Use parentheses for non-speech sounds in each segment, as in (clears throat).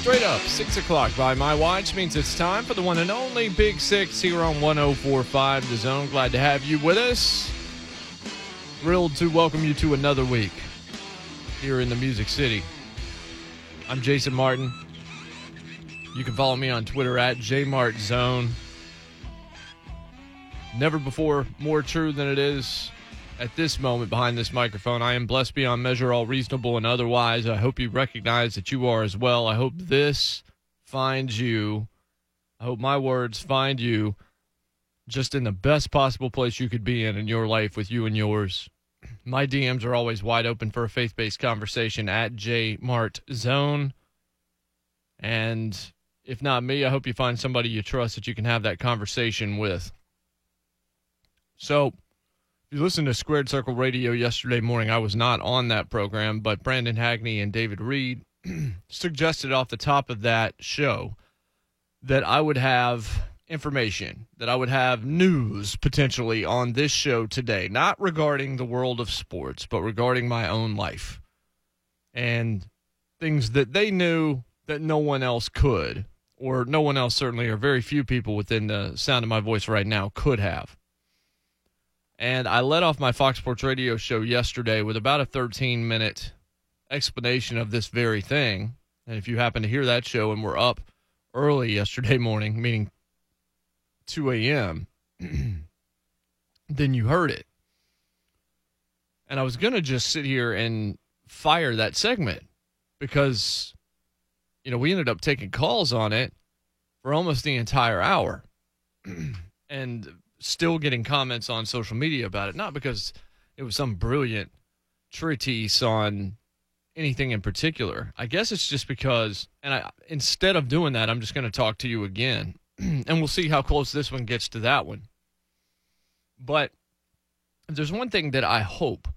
Straight up, 6 o'clock by my watch means it's time for the one and only Big Six here on 1045 The Zone. Glad to have you with us. Thrilled to welcome you to another week here in the Music City. I'm Jason Martin. You can follow me on Twitter at JMartZone. Never before more true than it is at this moment behind this microphone. I am blessed beyond measure, all reasonable and otherwise. I hope you recognize that you are as well. I hope this finds you. I hope my words find you just in the best possible place you could be in in your life with you and yours. My DMs are always wide open for a faith based conversation at JMartZone. And if not me, I hope you find somebody you trust that you can have that conversation with. So, you listened to Squared Circle Radio yesterday morning, I was not on that program, but Brandon Hagney and David Reed (clears throat) suggested off the top of that show that I would have information, that I would have news potentially on this show today, not regarding the world of sports, but regarding my own life and things that they knew that no one else could, or no one else certainly, or very few people within the sound of my voice right now could have. And I led off my Fox Sports Radio show yesterday with about a 13 minute explanation of this very thing. And if you happen to hear that show and we're up early yesterday (laughs) morning, meaning 2 a.m., (clears throat) then you heard it. And I was going to just sit here and fire that segment because, you know, we ended up taking calls on it for almost the entire hour. (clears throat) and still getting comments on social media about it, not because it was some brilliant treatise on anything in particular. I guess it's just because, and I instead of doing that, I'm just going to talk to you again, (clears throat) and we'll see how close this one gets to that one. But there's one thing that I hope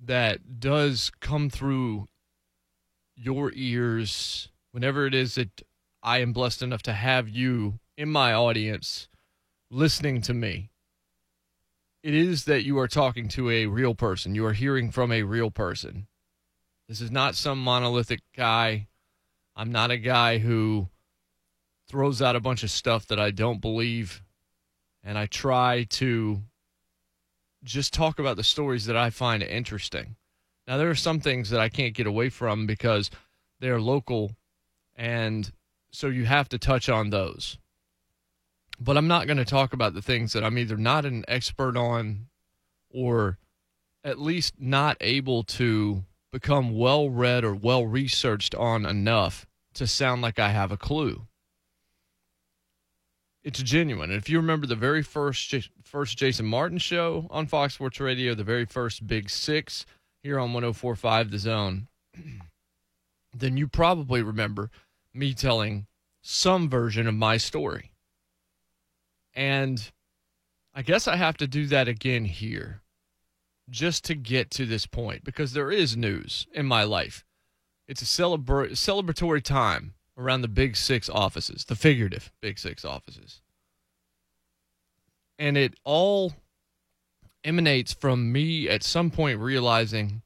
that does come through your ears whenever it is that I am blessed enough to have you in my audience listening to me. It is that you are talking to a real person. You are hearing from a real person. This is not some monolithic guy. I'm not a guy who throws out a bunch of stuff that I don't believe. And I try to just talk about the stories that I find interesting. Now, there are some things that I can't get away from because they're local. And so you have to touch on those but I'm not going to talk about the things that I'm either not an expert on or at least not able to become well read or well researched on enough to sound like I have a clue. It's genuine. And if you remember the very first first Jason Martin show on Fox Sports Radio, the very first Big 6 here on 1045 The Zone, (clears throat) then you probably remember me telling some version of my story. And I guess I have to do that again here just to get to this point because there is news in my life. It's a celebra- celebratory time around the Big Six offices, the figurative Big Six offices. And it all emanates from me at some point realizing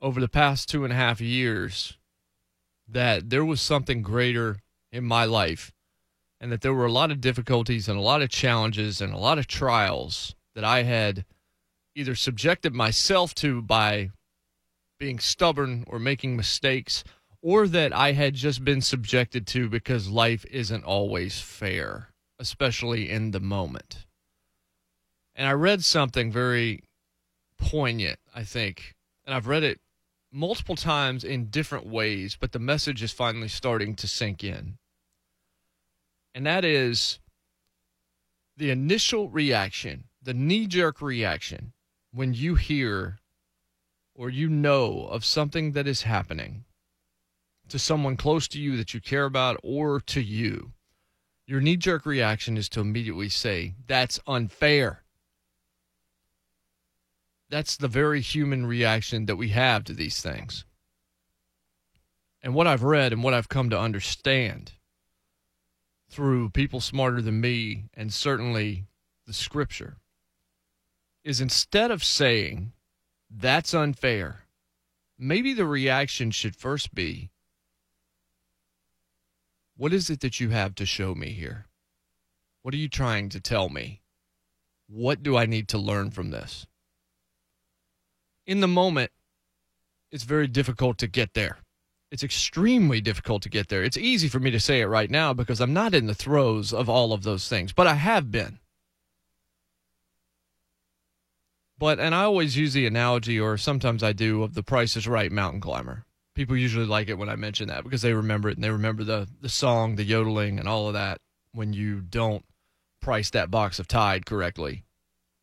over the past two and a half years that there was something greater in my life and that there were a lot of difficulties and a lot of challenges and a lot of trials that I had either subjected myself to by being stubborn or making mistakes, or that I had just been subjected to because life isn't always fair, especially in the moment. And I read something very poignant, I think, and I've read it multiple times in different ways, but the message is finally starting to sink in. And that is the initial reaction, the knee jerk reaction when you hear or you know of something that is happening to someone close to you that you care about or to you, your knee jerk reaction is to immediately say, That's unfair. That's the very human reaction that we have to these things. And what I've read and what I've come to understand through people smarter than me and certainly the scripture is instead of saying, That's unfair, maybe the reaction should first be, what is it that you have to show me here? What are you trying to tell me? What do I need to learn from this? In the moment, it's very difficult to get there. It's extremely difficult to get there. It's easy for me to say it right now because I'm not in the throes of all of those things, but I have been. But, and I always use the analogy, or sometimes I do, of the Price is Right mountain climber people usually like it when I mention that because they remember it and they remember the the song, the yodeling, and all of that. When you don't price that box of Tide correctly,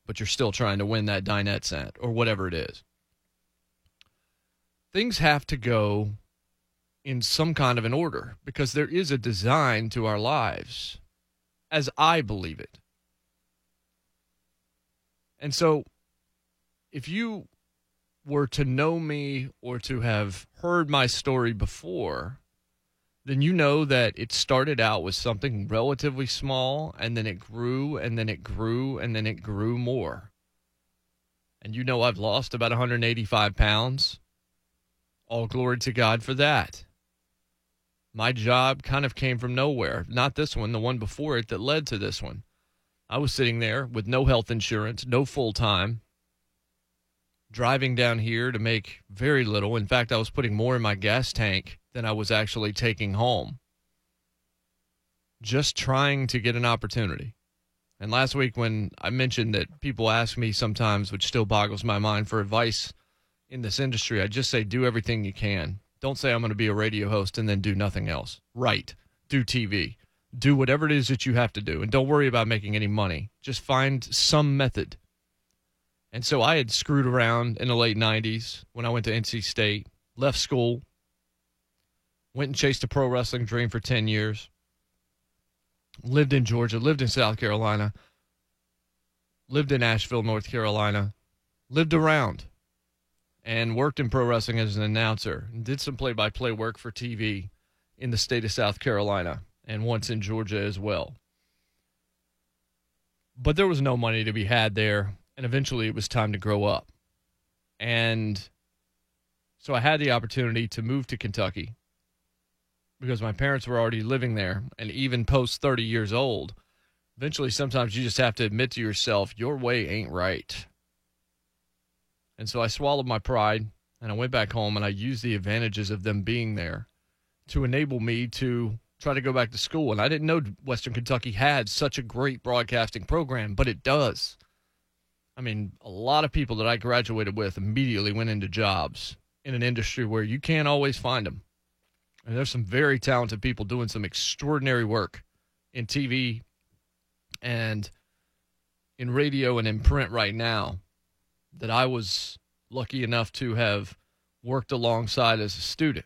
but you're still trying to win that dinette set or whatever it is, things have to go in some kind of an order because there is a design to our lives, as I believe it. And so, if you were to know me or to have heard my story before, then you know that it started out with something relatively small and then it grew and then it grew and then it grew more. And you know I've lost about 185 pounds. All glory to God for that. My job kind of came from nowhere. Not this one, the one before it that led to this one. I was sitting there with no health insurance, no full time, driving down here to make very little. In fact, I was putting more in my gas tank than I was actually taking home. Just trying to get an opportunity. And last week, when I mentioned that people ask me sometimes, which still boggles my mind, for advice in this industry, I just say do everything you can. Don't say I'm going to be a radio host and then do nothing else. Write, do TV, do whatever it is that you have to do. And don't worry about making any money. Just find some method and so I had screwed around in the late 90s when I went to NC State, left school, went and chased a pro wrestling dream for 10 years, lived in Georgia, lived in South Carolina, lived in Asheville, North Carolina, lived around, and worked in pro wrestling as an announcer and did some play by play work for TV in the state of South Carolina and once in Georgia as well. But there was no money to be had there and eventually it was time to grow up. And so I had the opportunity to move to Kentucky because my parents were already living there. And even post 30 years old, eventually sometimes you just have to admit to yourself, your way ain't right. And so I swallowed my pride and I went back home and I used the advantages of them being there to enable me to try to go back to school. And I didn't know Western Kentucky had such a great broadcasting program, but it does. I mean, a lot of people that I graduated with immediately went into jobs in an industry where you can't always find them. And there's some very talented people doing some extraordinary work in TV and in radio and in print right now that I was lucky enough to have worked alongside as a student.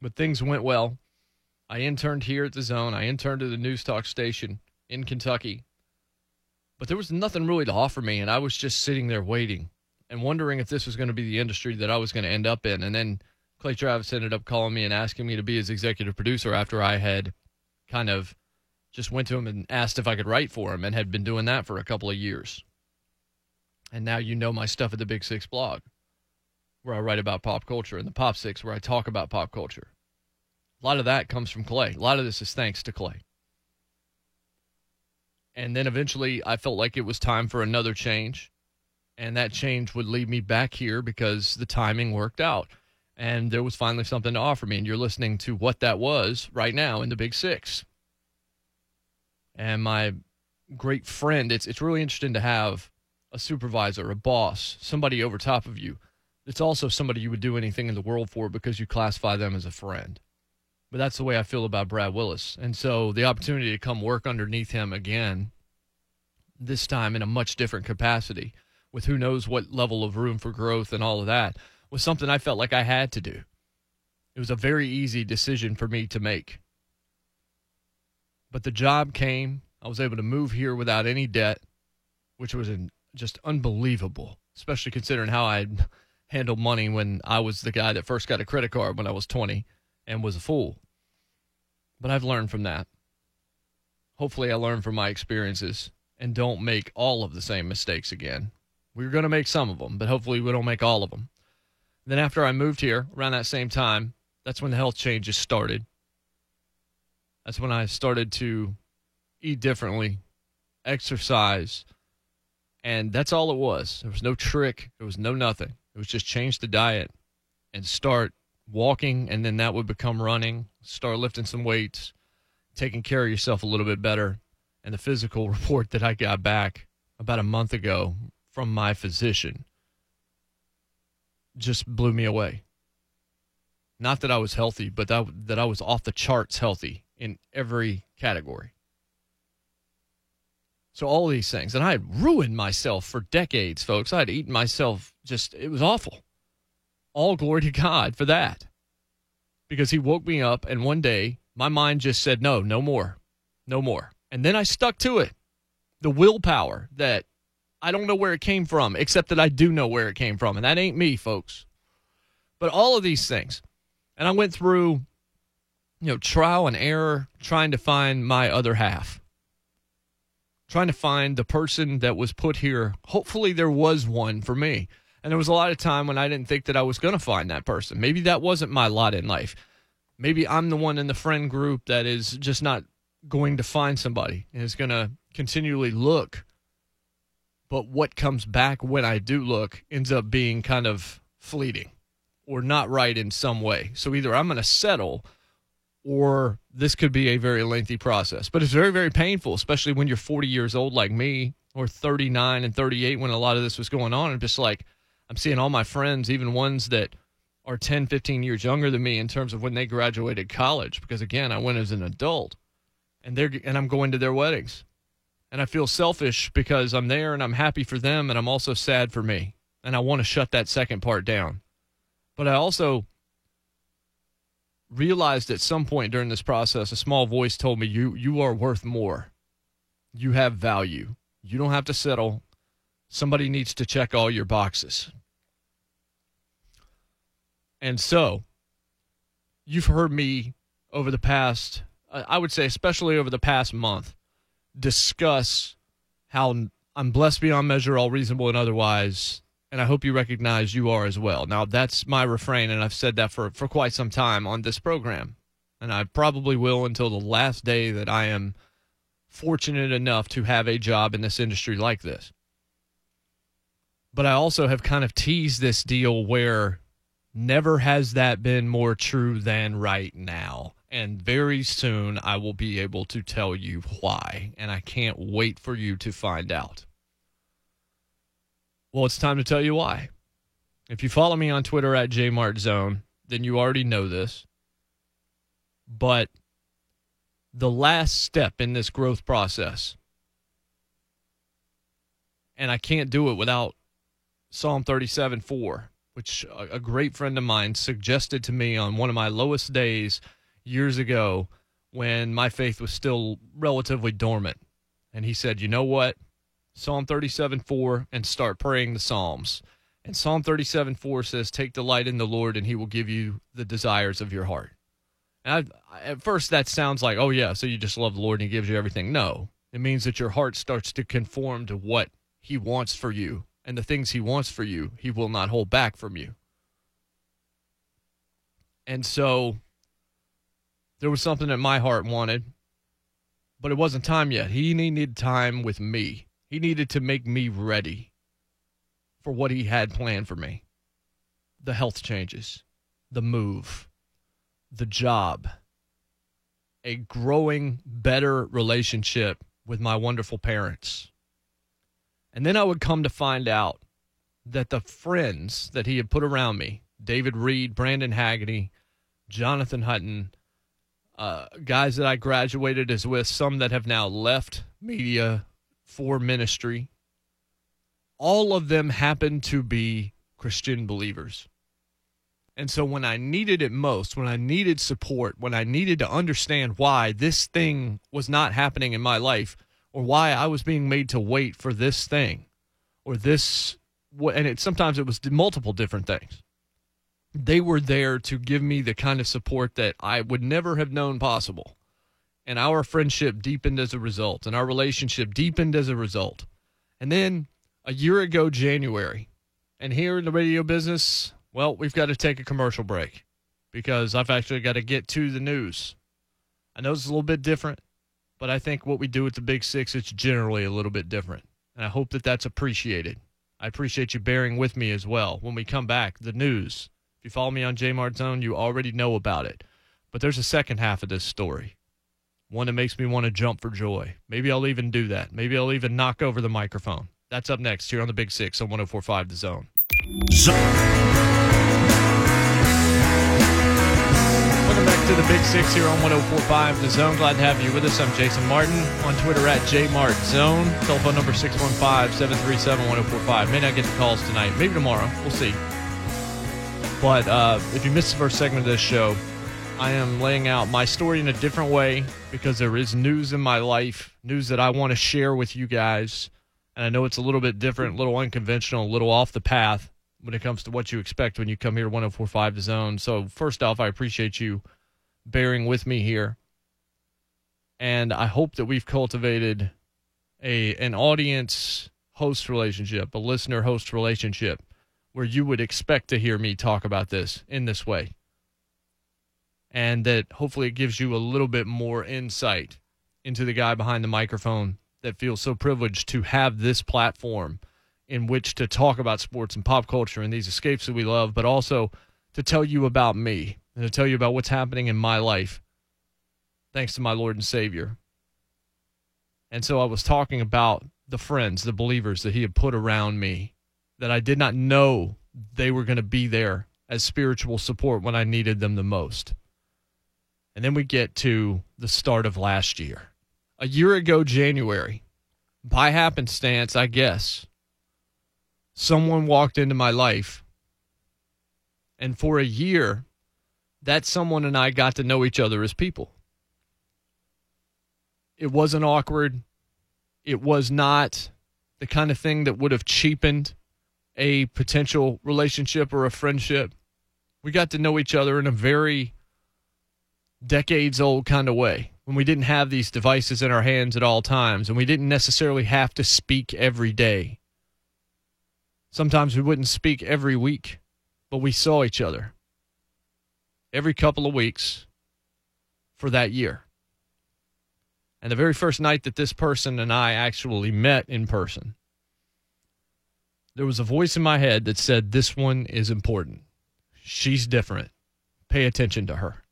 But things went well. I interned here at the Zone. I interned at the News Talk station in Kentucky but there was nothing really to offer me, and I was just sitting there waiting and wondering if this was going to be the industry that I was going to end up in. And then Clay Travis ended up calling me and asking me to be his executive producer after I had kind of just went to him and asked if I could write for him and had been doing that for a couple of years. And now you know my stuff at the Big Six blog, where I write about pop culture, and the Pop Six, where I talk about pop culture. A lot of that comes from Clay. A lot of this is thanks to Clay. And then eventually I felt like it was time for another change. And that change would lead me back here because the timing worked out. And there was finally something to offer me. And you're listening to what that was right now in the Big Six. and my great friend. It's it's really interesting to have a supervisor, a boss, somebody over top of you. It's also somebody you would do anything in the world for because you classify them as a friend. But that's the way I feel about Brad Willis. And so the opportunity to come work underneath him again, this time in a much different capacity, with who knows what level of room for growth and all of that, was something I felt like I had to do. It was a very easy decision for me to make. But the job came. I was able to move here without any debt, which was just unbelievable, especially considering how I handled money when I was the guy that first got a credit card when I was 20 and was a fool. But I've learned from that. Hopefully, I learned from my experiences and don't make all of the same mistakes again. We are going to make some of them, but hopefully, we don't make all of them. Then, after I moved here around that same time, that's when the health changes started. That's when I started to eat differently, exercise, and that's all it was. There was no trick, there was no nothing. It was just change the diet and start walking, and then that would become running, start lifting some weights, taking care of yourself a little bit better. And the physical (laughs) report that I got back about a month ago from my physician just blew me away. Not that I was healthy, but that, that I was off the charts healthy in every category. So all these things, and I had ruined myself for decades, folks. I had eaten myself just it was awful. All glory to God for that. Because he woke me up and one day my mind just said, No, no more. No more. And then I stuck to it. The willpower that I don't know where it came from, except that I do know where it came from. And that ain't me, folks. But all of these things. And I went through, you know, trial and error trying to find my other half. Trying to find the person that was put here. Hopefully there was one for me. And there was a lot of time when I didn't think that I was going to find that person. Maybe that wasn't my lot in life. Maybe I'm the one in the friend group that is just not going to find somebody and is going to continually look. But what comes back when I do look ends up being kind of fleeting or not right in some way. So either I'm going to settle or this could be a very lengthy process. But it's very, very painful, especially when you're 40 years old like me or 39 and 38 when a lot of this was going on. I'm just like, I'm seeing all my friends, even ones that are 10, 15 years younger than me in terms of when they graduated college. Because again, I went as an adult and they're, and I'm going to their weddings. And I feel selfish because I'm there and I'm happy for them and I'm also sad for me. And I want to shut that second part down. But I also realized at some point during this process, a small voice told me, "You you are worth more. You have value. You don't have to settle. Somebody needs to check all your boxes." And so, you've heard me over the past, I would say, especially over the past month, discuss how I'm blessed beyond measure, all reasonable and otherwise, and I hope you recognize you are as well. Now, that's my refrain, and I've said that for, for quite some time on this program. And I probably will until the last day that I am fortunate enough to have a job in this industry like this. But I also have kind of teased this deal where never has that been more true than right now. And very soon I will be able to tell you why. And I can't wait for you to find out. Well, it's time to tell you why. If you follow me on Twitter at jmartzone, then you already know this. But the last step in this growth process, and I can't do it without Psalm 37 4, which a great friend of mine suggested to me on one of my lowest days years ago when my faith was still relatively dormant. And he said, You know what? Psalm 37 4, and start praying the Psalms. And Psalm 37 4 says, Take delight in the Lord, and he will give you the desires of your heart. And I, at first, that sounds like, oh, yeah, so you just love the Lord and he gives you everything. No, it means that your heart starts to conform to what he wants for you. And the things he wants for you, he will not hold back from you. And so there was something that my heart wanted, but it wasn't time yet. He needed time with me. He needed to make me ready for what he had planned for me the health changes, the move, the job. a growing, better relationship with my wonderful parents. And then I would come to find out that the friends that he had put around me David Reed, Brandon Haggerty, Jonathan Hutton, uh, guys that I graduated as with, some that have now left media for ministry. All of them happened to be Christian believers. And so when I needed it most, when I needed support, when I needed to understand why this thing was not happening in my life or why I was being made to wait for this thing or this and it sometimes it was multiple different things. They were there to give me the kind of support that I would never have known possible. And our friendship deepened as a result, and our relationship deepened as a result. And then a year ago, January, and here in the radio business, well, we've got to take a commercial break because I've actually got to get to the news. I know it's a little bit different, but I think what we do at the Big Six, it's generally a little bit different. And I hope that that's appreciated. I appreciate you bearing with me as well. When we come back, the news. If you follow me on Jmart Zone, you already know about it. But there's a second half of this story, one that makes me want to jump for joy. Maybe I'll even do that. Maybe I'll even knock over the microphone. That's up next here on the Big Six on 1045 The Zone. Welcome back to the Big Six here on 1045 The Zone. Glad to have you with us. I'm Jason Martin on Twitter at JMartZone. Telephone number 615 737 1045. May not get the calls tonight. Maybe tomorrow. We'll see. But uh, if you missed the first segment of this show, I am laying out my story in a different way because there is news in my life, news that I want to share with you guys. And I know it's a little bit different, a little unconventional, a little off the path when it comes to what you expect when you come here to 1045 The Zone. So, first off, I appreciate you bearing with me here. And I hope that we've cultivated a an audience host relationship, a listener host relationship where you would expect to hear me talk about this in this way. And that hopefully it gives you a little bit more insight into the guy behind the microphone that feels so privileged to have this platform in which to talk about sports and pop culture and these escapes that we love, but also to tell you about me and to tell you about what's happening in my life, thanks to my Lord and Savior. And so I was talking about the friends, the believers that He had put around me that I did not know they were going to be there as spiritual support when I needed them the most. And then we get to the start of last year. A year ago, January, by happenstance, I guess, someone walked into my life. And for a year, that someone and I got to know each other as people. It wasn't awkward. It was not the kind of thing that would have cheapened a potential relationship or a friendship. We got to know each other in a very decades old kind of way when we didn't have these devices in our hands at all times and we didn't necessarily have to speak every day. Sometimes we wouldn't speak every week, but we saw each other every couple of weeks for that year. And the very first night that this person and I actually met in person, there was a voice in my head that said, This one is important. She's different. Pay attention to her.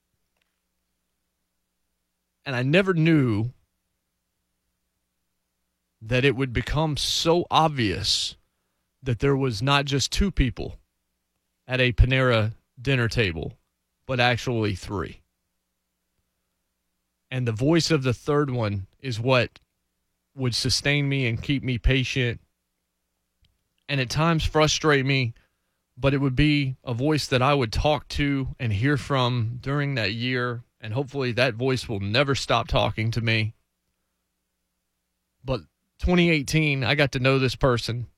And I never knew that it would become so obvious that there was not just two people at a Panera dinner table but actually three. And the voice of the third one is what would sustain me and keep me patient and at times frustrate me, but it would be a voice that I would talk to and hear from during that year. And hopefully that voice will never stop talking to me. But 2018, I got to know this person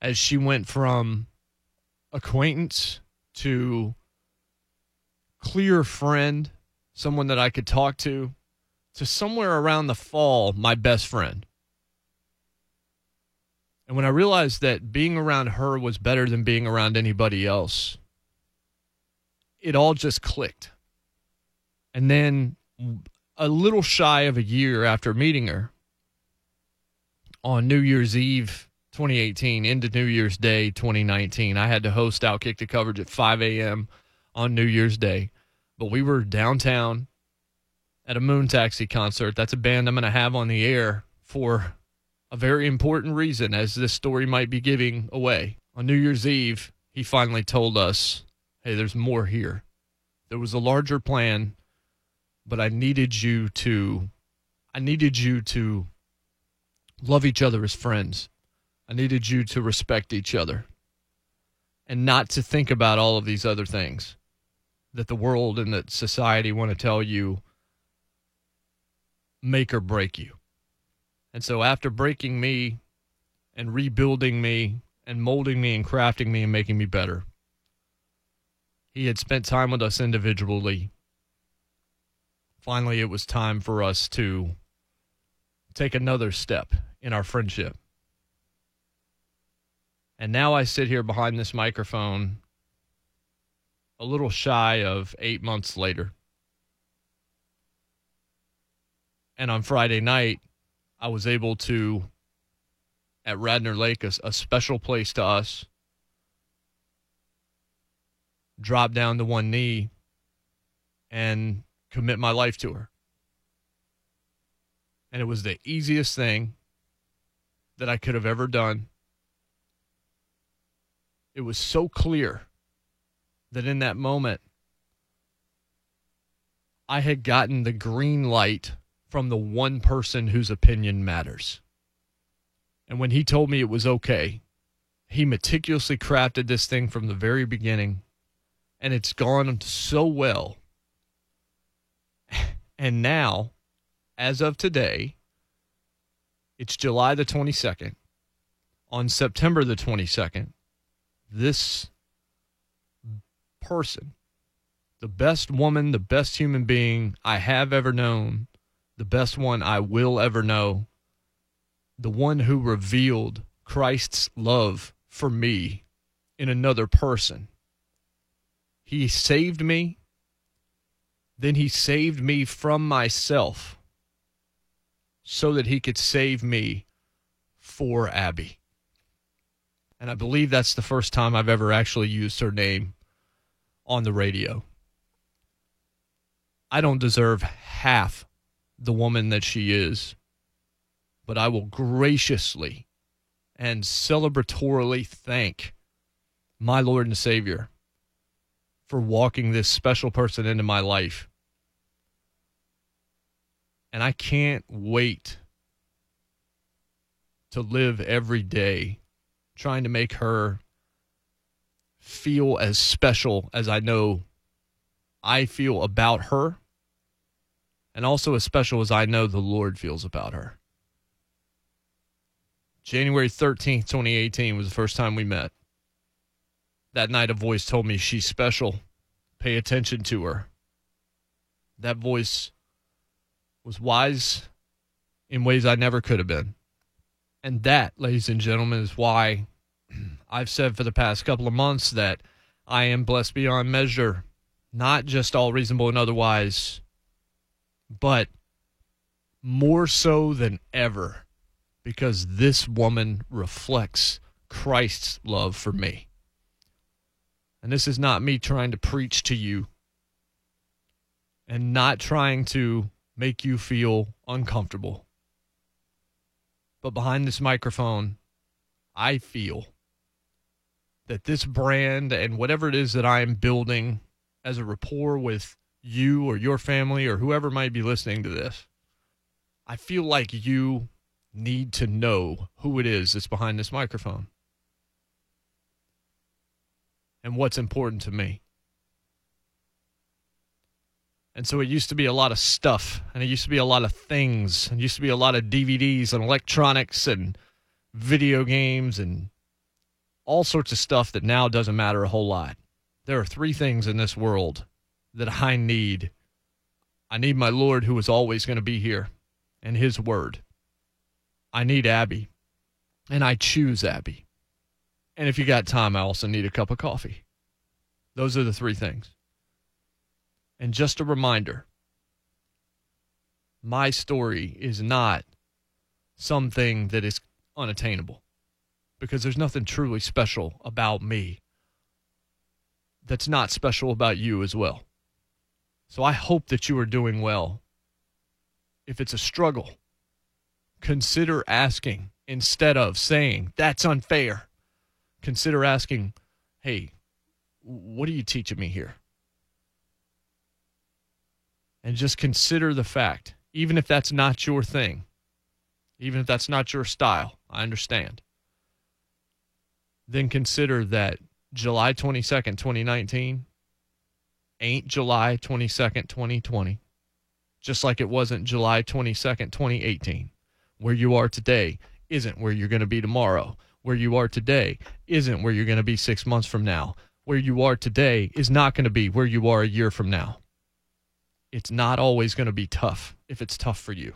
as she went from acquaintance to clear friend, someone that I could talk to, to somewhere around the fall, my best friend. And when I realized that being around her was better than being around anybody else, it all just clicked. And then a little shy of a year after meeting her on New Year's Eve 2018 into New Year's Day 2019, I had to host Outkick the coverage at 5 a.m. on New Year's Day but we were downtown at a Moon Taxi concert. That's a band I'm going to have on the air for a very important reason, as this story might be giving away. On New Year's Eve, he finally told us, hey, there's more here. There was a larger plan, but I needed you to, I needed you to love each other as friends. I needed you to respect each other and not to think about all of these other things that the world and that society want to tell you make or break you. And so after breaking me and rebuilding me and molding me and crafting me and making me better, he had spent time with us individually. Finally, it was time for us to take another step in our friendship. And now I sit here behind this microphone a little shy of eight months later. And on Friday night, I was able to, at Radnor Lake, a, a special place to us, drop down to one knee and commit my life to her. And it was the easiest thing that I could have ever done. It was so clear that in that moment, I had gotten the green light from the one person whose opinion matters. And when he told me it was okay, he meticulously crafted this thing from the very beginning, and it's gone so well. (laughs) And now, as of today, it's July the 22nd. On September the 22nd, this person, the best woman, the best human being I have ever known, the best one I will ever know, the one who revealed Christ's love for me in another person. He saved me, then he saved me from myself so that he could save me for Abby. And I believe that's the first time I've ever actually used her name on the radio. I don't deserve half the woman that she is, but I will graciously and celebratorily thank my Lord and Savior for walking this special person into my life. And I can't wait to live every day trying to make her feel as special as I know I feel about her and also as special as I know the Lord feels about her. January 13th, 2018 was the first time we met. That night, a voice told me she's special. Pay attention to her. That voice was wise in ways I never could have been. And that, ladies and gentlemen, is why (clears throat) I've said for the past couple of months that I am blessed beyond measure, not just all reasonable and otherwise but more so than ever because this woman reflects Christ's love for me. And this is not me trying to preach to you and not trying to make you feel uncomfortable. But behind this microphone, I feel that this brand and whatever it is that I am building as a rapport with you or your family or whoever might be listening to this, I feel like you need to know who it is that's behind this microphone and what's important to me. And so it used to be a lot of stuff, and it used to be a lot of things, and it used to be a lot of DVDs and electronics and video games and all sorts of stuff that now doesn't matter a whole lot. There are three things in this world that I need. I need my Lord who is always going to be here and his word. I need Abby, and I choose Abby. And if you got time, I also need a cup of coffee. Those are the three things. And just a reminder my story is not something that is unattainable because there's nothing truly special about me that's not special about you as well. So I hope that you are doing well if it's a struggle, consider asking instead of saying, that's unfair. Consider asking, hey, what are you teaching me here? And just consider the fact, even if that's not your thing, even if that's not your style, I understand. Then consider that July 22nd, 2019 ain't July 22nd, 2020, just like it wasn't July 22nd, 2018. Where you are today isn't where you're going to be tomorrow. Where you are today isn't where you're going to be six months from now. Where you are today is not going to be where you are a year from now. It's not always going to be tough if it's tough for you.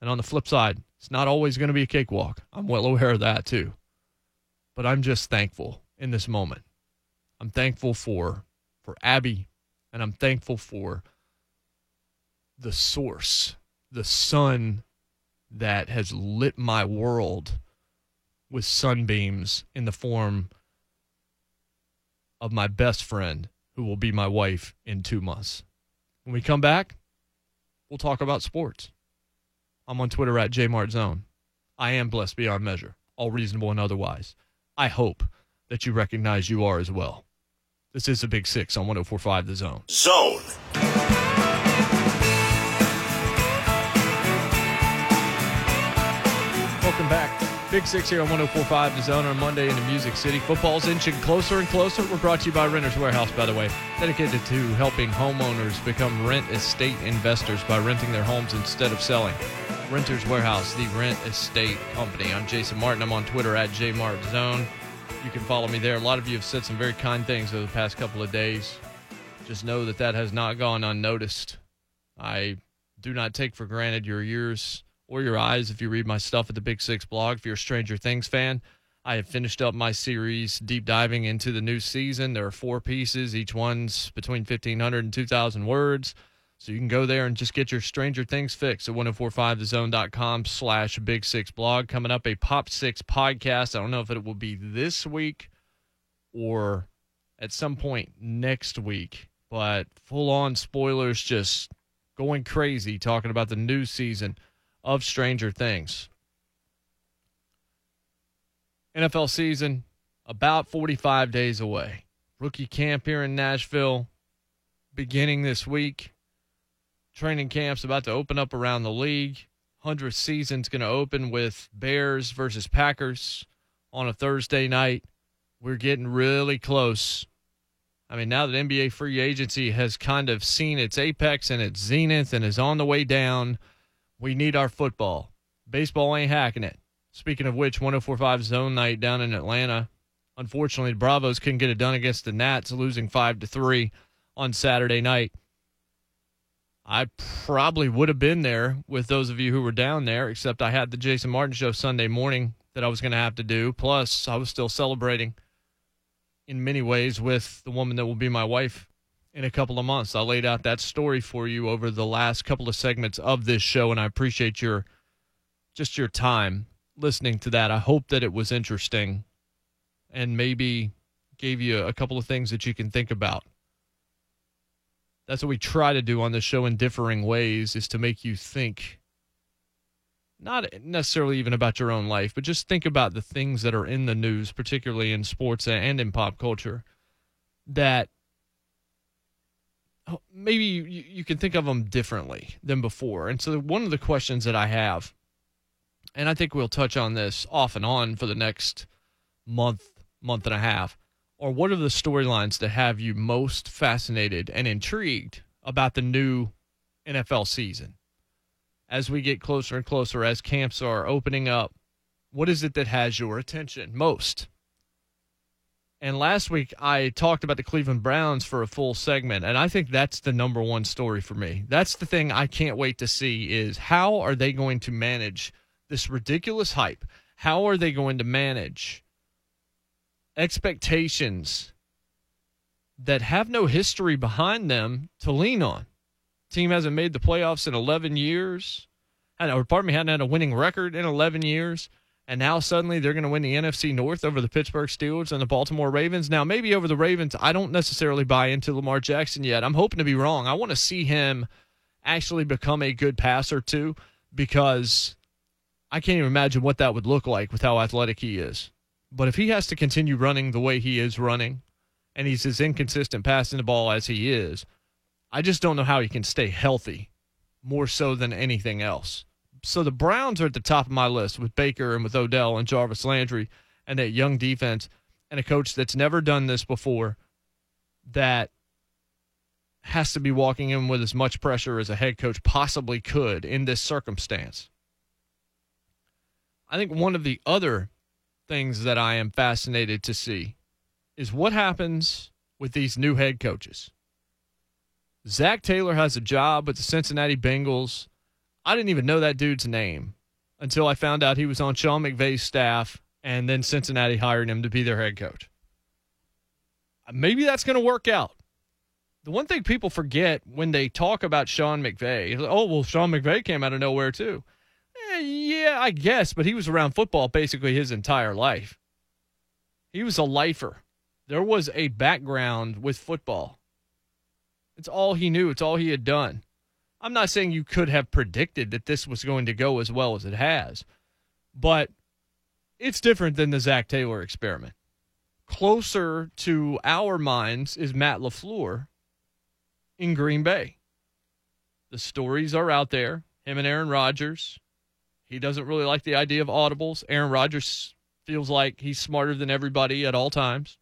And on the flip side, it's not always going to be a cakewalk. I'm well aware of that too. But I'm just thankful in this moment. I'm thankful for for Abby and I'm thankful for the source, the sun that has lit my world with sunbeams in the form of my best friend who will be my wife in 2 months. When we come back, we'll talk about sports. I'm on Twitter at jmartzone. I am blessed beyond measure, all reasonable and otherwise. I hope that you recognize you are as well. This is the Big Six on 1045 The Zone. Zone. Welcome back. Big Six here on 1045 The Zone on Monday in the Music City. Football's inching closer and closer. We're brought to you by Renters Warehouse, by the way, dedicated to helping homeowners become rent estate investors by renting their homes instead of selling. Renters Warehouse, the rent estate company. I'm Jason Martin. I'm on Twitter at jmartzone. You can follow me there. A lot of you have said some very kind things over the past couple of days. Just know that that has not gone unnoticed. I do not take for granted your ears or your eyes if you read my stuff at the Big Six blog. If you're a Stranger Things fan, I have finished up my series deep diving into the new season. There are four pieces, each one's between 1,500 and 2,000 words. So you can go there and just get your Stranger Things fix at 1045thezone.com slash Big Six blog. Coming up, a Pop Six podcast. I don't know if it will be this week or at some point next week, but full on spoilers just going crazy talking about the new season of Stranger Things. NFL season about 45 days away. Rookie camp here in Nashville beginning this week. Training camp's about to open up around the league. 100th season's going to open with Bears versus Packers on a Thursday night. We're getting really close. I mean, now that NBA free agency has kind of seen its apex and its zenith and is on the way down, we need our football. Baseball ain't hacking it. Speaking of which, 1045 zone night down in Atlanta. Unfortunately, the Bravos couldn't get it done against the Nats, losing 5 to 3 on Saturday night. I probably would have been there with those of you who were down there, except I had the Jason Martin show Sunday morning that I was going to have to do. Plus, I was still celebrating in many ways with the woman that will be my wife in a couple of months. I laid out that story for you over the last couple of segments of this show, and I appreciate your just your time listening to that. I hope that it was interesting and maybe gave you a couple of things that you can think about. That's what we try to do on the show in differing ways is to make you think not necessarily even about your own life, but just think about the things that are in the news, particularly in sports and in pop culture, that maybe you, you can think of them differently than before. And so, one of the questions that I have, and I think we'll touch on this off and on for the next month, month and a half, or what are the storylines that have you most fascinated and intrigued about the new NFL season? As we get closer and closer, as camps are opening up, what is it that has your attention most? And last week, I talked about the Cleveland Browns for a full segment, and I think that's the number one story for me. That's the thing I can't wait to see is how are they going to manage this ridiculous hype? How are they going to manage expectations that have no history behind them to lean on. Team hasn't made the playoffs in 11 years. Or pardon me, hadn't had a winning record in 11 years. And now suddenly they're going to win the NFC North over the Pittsburgh Steelers and the Baltimore Ravens. Now, maybe over the Ravens, I don't necessarily buy into Lamar Jackson yet. I'm hoping to be wrong. I want to see him actually become a good passer too, because I can't even imagine what that would look like with how athletic he is. But if he has to continue running the way he is running, and he's as inconsistent passing the ball as he is, I just don't know how he can stay healthy more so than anything else. So the Browns are at the top of my list with Baker and with Odell and Jarvis Landry and that young defense and a coach that's never done this before that has to be walking in with as much pressure as a head coach possibly could in this circumstance. I think one of the other things that I am fascinated to see is what happens with these new head coaches. Zac Taylor has a job with the Cincinnati Bengals. I didn't even know that dude's name until I found out he was on Sean McVay's staff, and then Cincinnati hired him to be their head coach. Maybe that's going to work out. The one thing people forget when they talk about Sean McVay, oh, well, Sean McVay came out of nowhere too. Eh, yeah, I guess, but he was around football basically his entire life. He was a lifer. There was a background with football. It's all he knew, it's all he had done. I'm not saying you could have predicted that this was going to go as well as it has, but it's different than the Zac Taylor experiment. Closer to our minds is Matt LaFleur in Green Bay. The stories are out there. Him and Aaron Rodgers. He doesn't really like the idea of audibles. Aaron Rodgers feels like he's smarter than everybody at all times,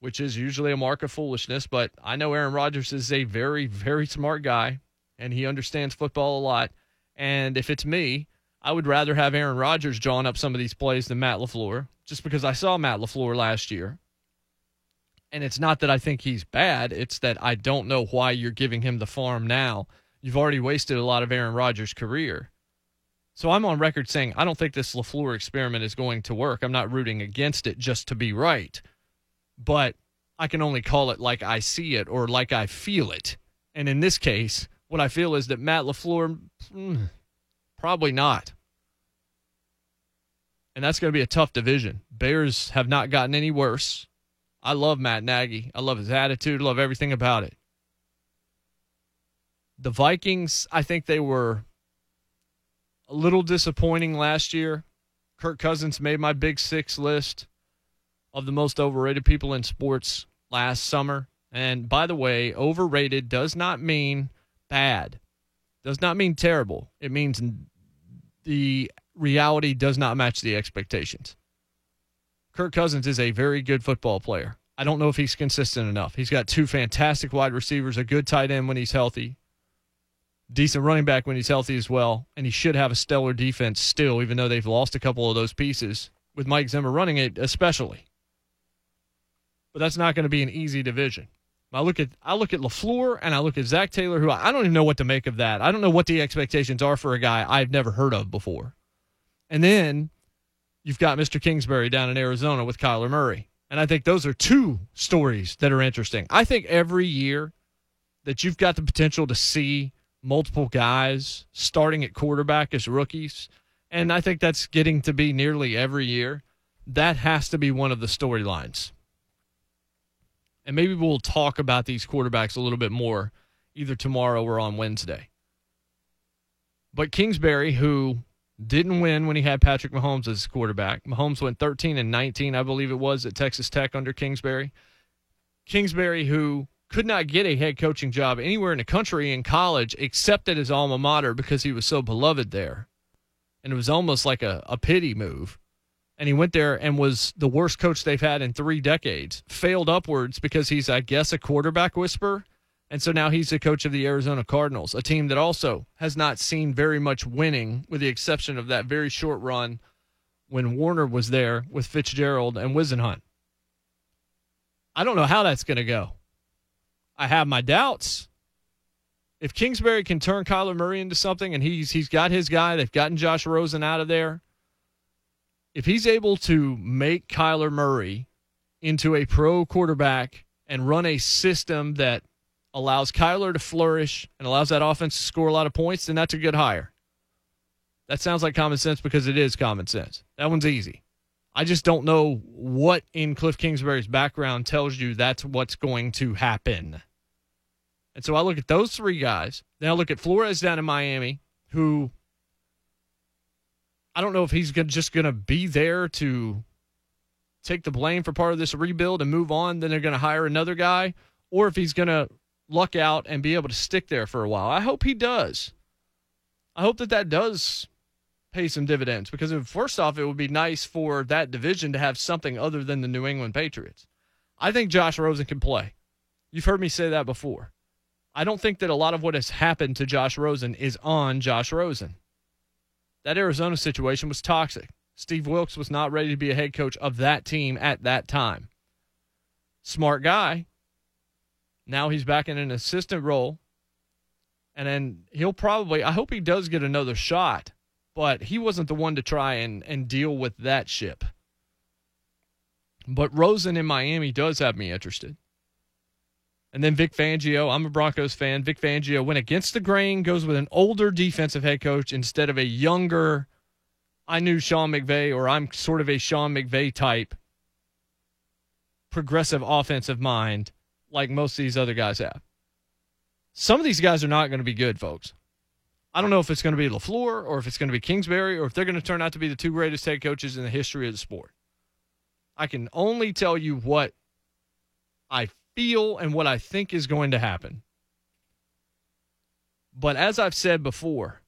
which is usually a mark of foolishness. But I know Aaron Rodgers is a very, very smart guy, and he understands football a lot. And if it's me, I would rather have Aaron Rodgers drawing up some of these plays than Matt LaFleur, just because I saw Matt LaFleur last year and it's not that I think he's bad, it's that I don't know why you're giving him the farm now. You've already wasted a lot of Aaron Rodgers' career. So I'm on record saying I don't think this LaFleur experiment is going to work. I'm not rooting against it just to be right. But I can only call it like I see it or like I feel it. And in this case, what I feel is that Matt LaFleur, mm, probably not. And that's going to be a tough division. Bears have not gotten any worse. I love Matt Nagy. I love his attitude, love everything about it. The Vikings, I think they were a little disappointing last year. Kirk Cousins made my big six list of the most overrated people in sports last summer. And by the way, overrated does not mean bad, does not mean terrible. It means the reality does not match the expectations. Kirk Cousins is a very good football player. I don't know if he's consistent enough. He's got two fantastic wide receivers, a good tight end when he's healthy, decent running back when he's healthy as well, and he should have a stellar defense still, even though they've lost a couple of those pieces with Mike Zimmer running it, especially. But that's not going to be an easy division. I look at I look at LaFleur and I look at Zac Taylor, who I, I don't even know what to make of that. I don't know what the expectations are for a guy I've never heard of before. And then you've got Mr. Kingsbury down in Arizona with Kyler Murray. And I think those are two stories that are interesting. I think every year that you've got the potential to see multiple guys starting at quarterback as rookies, and I think that's getting to be nearly every year, that has to be one of the storylines. And maybe we'll talk about these quarterbacks a little bit more either tomorrow or on Wednesday. But Kingsbury, who didn't win when he had Patrick Mahomes as quarterback. Mahomes went 13 and 19, I believe it was, at Texas Tech under Kingsbury. Kingsbury, who could not get a head coaching job anywhere in the country in college except at his alma mater because he was so beloved there. And it was almost like a, a pity move. And he went there and was the worst coach they've had in three decades. Failed upwards because he's, I guess, a quarterback whisperer and so now he's the coach of the Arizona Cardinals, a team that also has not seen very much winning, with the exception of that very short run when Warner was there with Fitzgerald and Whisenhunt. I don't know how that's going to go. I have my doubts. If Kingsbury can turn Kyler Murray into something, and he's he's got his guy, they've gotten Josh Rosen out of there. If he's able to make Kyler Murray into a pro quarterback and run a system that allows Kyler to flourish and allows that offense to score a lot of points, then that's a good hire. That sounds like common sense because it is common sense. That one's easy. I just don't know what in Cliff Kingsbury's background tells you that's what's going to happen. And so I look at those three guys. Then I look at Flores down in Miami, who I don't know if he's just going to be there to take the blame for part of this rebuild and move on. Then they're going to hire another guy, or if he's going to luck out and be able to stick there for a while. I hope he does. I hope that that does pay some dividends because first off, it would be nice for that division to have something other than the New England Patriots. I think Josh Rosen can play. You've heard me say that before. I don't think that a lot of what has happened to Josh Rosen is on Josh Rosen. That Arizona situation was toxic. Steve Wilks was not ready to be a head coach of that team at that time. Smart guy. Now he's back in an assistant role. And then he'll probably, I hope he does get another shot, but he wasn't the one to try and, and deal with that ship. But Rosen in Miami does have me interested. And then Vic Fangio, I'm a Broncos fan. Vic Fangio went against the grain, goes with an older defensive head coach instead of a younger, I knew Sean McVay, or I'm sort of a Sean McVay type progressive offensive mind like most of these other guys have. Some of these guys are not going to be good, folks. I don't know if it's going to be LaFleur or if it's going to be Kingsbury or if they're going to turn out to be the two greatest head coaches in the history of the sport. I can only tell you what I feel and what I think is going to happen. But as I've said before,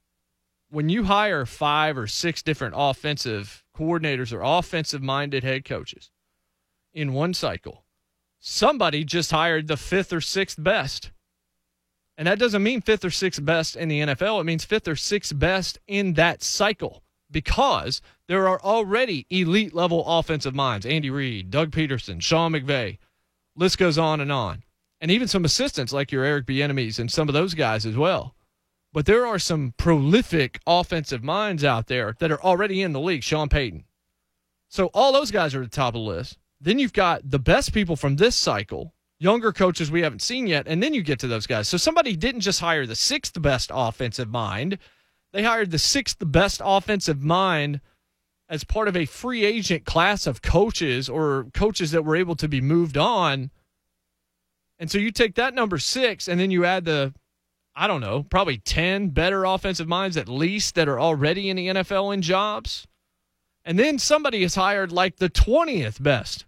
when you hire five or six different offensive coordinators or offensive minded head coaches in one cycle, somebody just hired the fifth or sixth best. And that doesn't mean fifth or sixth best in the NFL. It means fifth or sixth best in that cycle because there are already elite level offensive minds Andy Reid, Doug Pederson, Sean McVay, List goes on and on. And even some assistants like your Eric Bieniemys and some of those guys as well. But there are some prolific offensive minds out there that are already in the league. Sean Payton. So all those guys are at the top of the list. Then you've got the best people from this cycle, younger coaches we haven't seen yet, and then you get to those guys. So somebody didn't just hire the sixth best offensive mind, they hired the sixth best offensive mind as part of a free agent class of coaches or coaches that were able to be moved on. And so you take that number six and then you add the, I don't know, probably 10 better offensive minds at least that are already in the NFL in jobs. And then somebody is hired like the 20th best.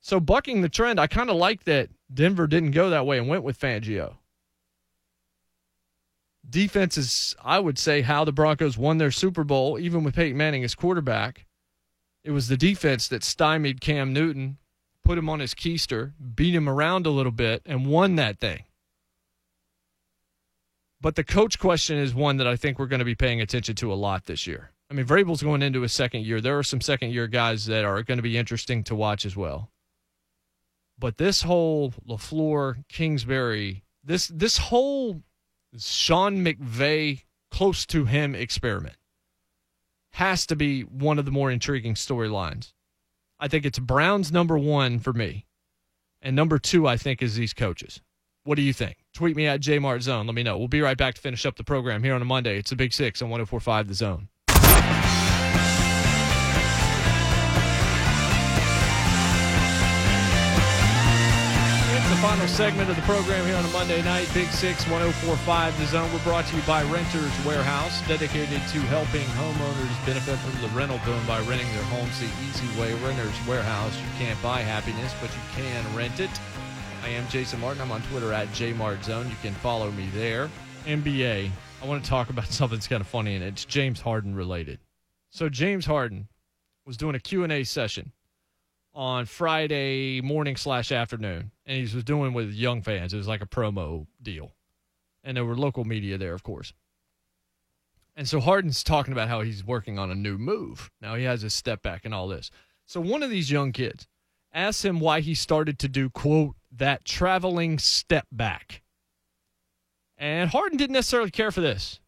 So bucking the trend, I kind of like that Denver didn't go that way and went with Fangio defense is, I would say, how the Broncos won their Super Bowl, even with Peyton Manning as quarterback. It was the defense that stymied Cam Newton, put him on his keister, beat him around a little bit, and won that thing. But the coach question is one that I think we're going to be paying attention to a lot this year. I mean, Vrabel's going into his second year. There are some second year guys that are going to be interesting to watch as well. But this whole LaFleur, Kingsbury, this this whole Sean McVay close to him experiment has to be one of the more intriguing storylines. I think it's Browns number one for me. And number two, I think, is these coaches. What do you think? Tweet me at JMartZone. Let me know. We'll be right back to finish up the program here on a Monday. It's a Big Six on 1045 The Zone. Final segment of the program here on a Monday night. Big Six 1045 The Zone. We're brought to you by Renters Warehouse, dedicated to helping homeowners benefit from the rental boom by renting their homes the easy way. Renters Warehouse. You can't buy happiness, but you can rent it. I am Jason Martin. I'm on Twitter at JMartZone. You can follow me there. NBA. I want to talk about (laughs) something that's kind of funny, and it's James Harden related. So James Harden was doing a Q&A session on Friday morning slash afternoon, and he was doing with young fans. It was like a promo deal, and there were local media there, of course. And so Harden's talking about how he's working on a new move. Now he has his step back and all this. So one of these young kids asked him why he started to do quote that traveling step back. And Harden didn't necessarily care for this.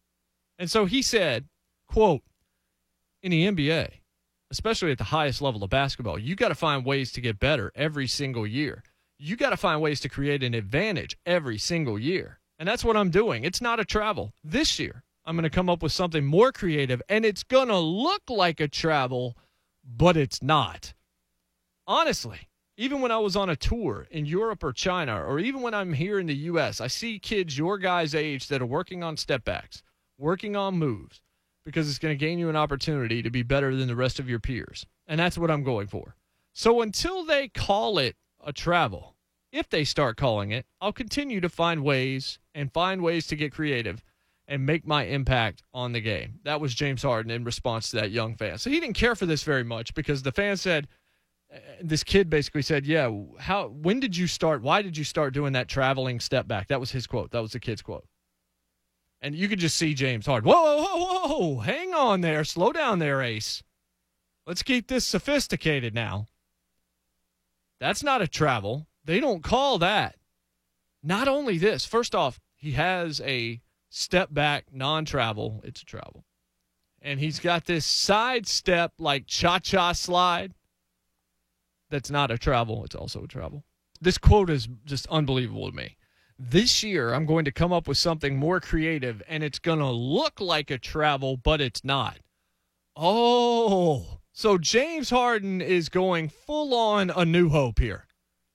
And so he said, quote, in the NBA, especially at the highest level of basketball, you got to find ways to get better every single year. You got to find ways to create an advantage every single year. And that's what I'm doing. It's not a travel. This year, I'm going to come up with something more creative, and it's going to look like a travel, but it's not. Honestly, Even when I was on a tour in Europe or China, or even when I'm here in the U.S., I see kids your guys' age that are working on step backs, working on moves, because it's going to gain you an opportunity to be better than the rest of your peers. And that's what I'm going for. So until they call it a travel, if they start calling it, I'll continue to find ways and find ways to get creative and make my impact on the game. That was James Harden in response to that young fan. So he didn't care for this very much because the fan said, uh, this kid basically said, "Yeah, how? When did you start? Why did you start doing that traveling step back?" That was his quote. That was the kid's quote. And you could just see James Harden. Whoa, whoa, whoa, whoa! Hang on there. Slow down there, Ace. Let's keep this sophisticated now. That's not a travel. They don't call that. Not only this. First off, he has a step back non-travel. It's a travel. And he's got this side step like cha-cha slide that's not a travel, it's also a travel. This quote is just unbelievable to me. This year, I'm going to come up with something more creative, and it's going to look like a travel, but it's not. Oh, so James Harden is going full on a new hope here.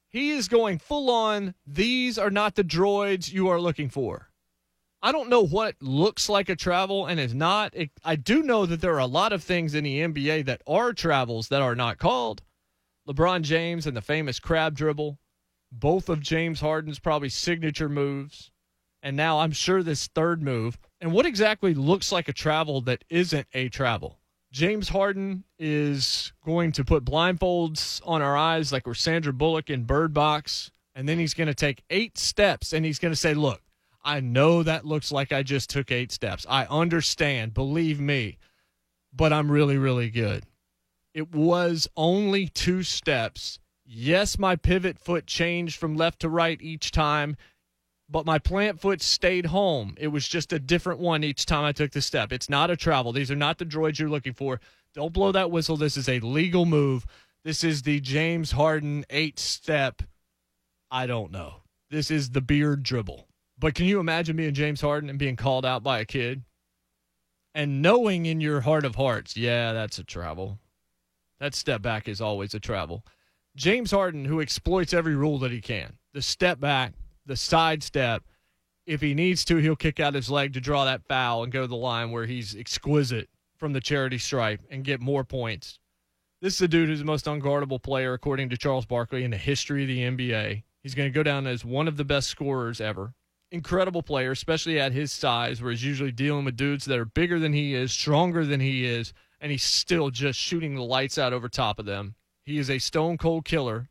He is going full on, these are not the droids you are looking for. I don't know what looks like a travel and is not. It, I do know that there are a lot of things in the NBA that are travels that are not called. LeBron James and the famous crab dribble, both of James Harden's probably signature moves. And now I'm sure this third move. And what exactly looks like a travel that isn't a travel? James Harden is going to put blindfolds on our eyes like we're Sandra Bullock in Bird Box. And then he's going to take eight steps and he's going to say, Look, I know that looks like I just took eight steps. I understand, believe me, but I'm really, really good. It was only two steps. Yes, my pivot foot changed from left to right each time, but my plant foot stayed home. It was just a different one each time I took the step. It's not a travel. These are not the droids you're looking for. Don't blow that whistle. This is a legal move. This is the James Harden eight step. I don't know. This is the beard dribble. But can you imagine being James Harden and being called out by a kid? And knowing in your heart of hearts, yeah, that's a travel. That step back is always a travel. James Harden, who exploits every rule that he can, the step back, the side step. If he needs to, he'll kick out his leg to draw that foul and go to the line where he's exquisite from the charity stripe and get more points. This is a dude who's the most unguardable player, according to Charles Barkley, in the history of the NBA. He's going to go down as one of the best scorers ever. Incredible player, especially at his size, where he's usually dealing with dudes that are bigger than he is, stronger than he is, and he's still just shooting the lights out over top of them. He is a stone cold killer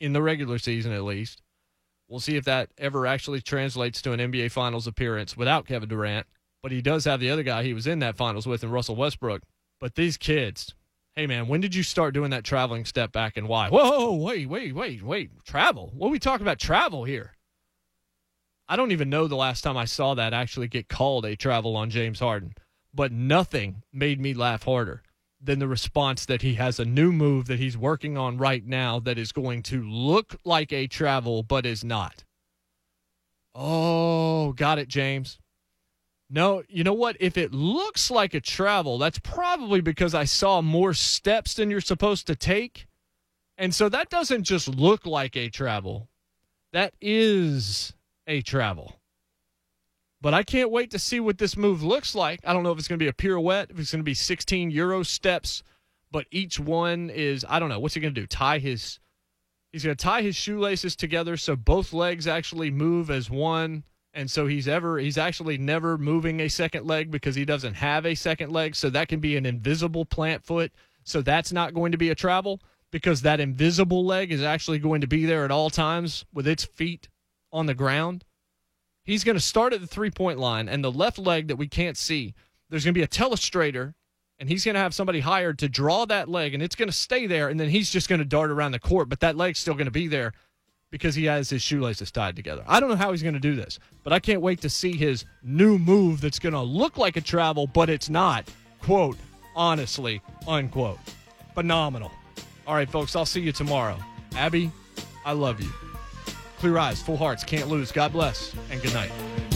in the regular season, at least. We'll see if that ever actually translates to an NBA Finals appearance without Kevin Durant. But he does have the other guy he was in that finals with, in Russell Westbrook. But these kids, hey man, when did you start doing that traveling step back and why? Whoa, wait, wait, wait, wait. Travel? What are we talking about travel here? I don't even know the last time I saw that actually get called a travel on James Harden but nothing made me laugh harder than the response that he has a new move that he's working on right now that is going to look like a travel but is not. Oh, got it, James. No, you know what? If it looks like a travel, that's probably because I saw more steps than you're supposed to take. And so that doesn't just look like a travel, that is a travel. But I can't wait to see what this move looks like. I don't know if it's going to be a pirouette, if it's going to be 16 Euro steps, but each one is, I don't know, what's he going to do? Tie his, he's going to tie his shoelaces together so both legs actually move as one. And so he's ever, he's actually never moving a second leg because he doesn't have a second leg. So that can be an invisible plant foot. So that's not going to be a travel because that invisible leg is actually going to be there at all times with its feet on the ground. He's going to start at the three point line, and the left leg that we can't see, there's going to be a telestrator, and he's going to have somebody hired to draw that leg, and it's going to stay there, and then he's just going to dart around the court, but that leg's still going to be there because he has his shoelaces tied together. I don't know how he's going to do this, but I can't wait to see his new move that's going to look like a travel, but it's not. Quote, honestly, unquote. Phenomenal. All right, folks, I'll see you tomorrow. Abby, I love you. Clear eyes, full hearts, can't lose. God bless, and good night.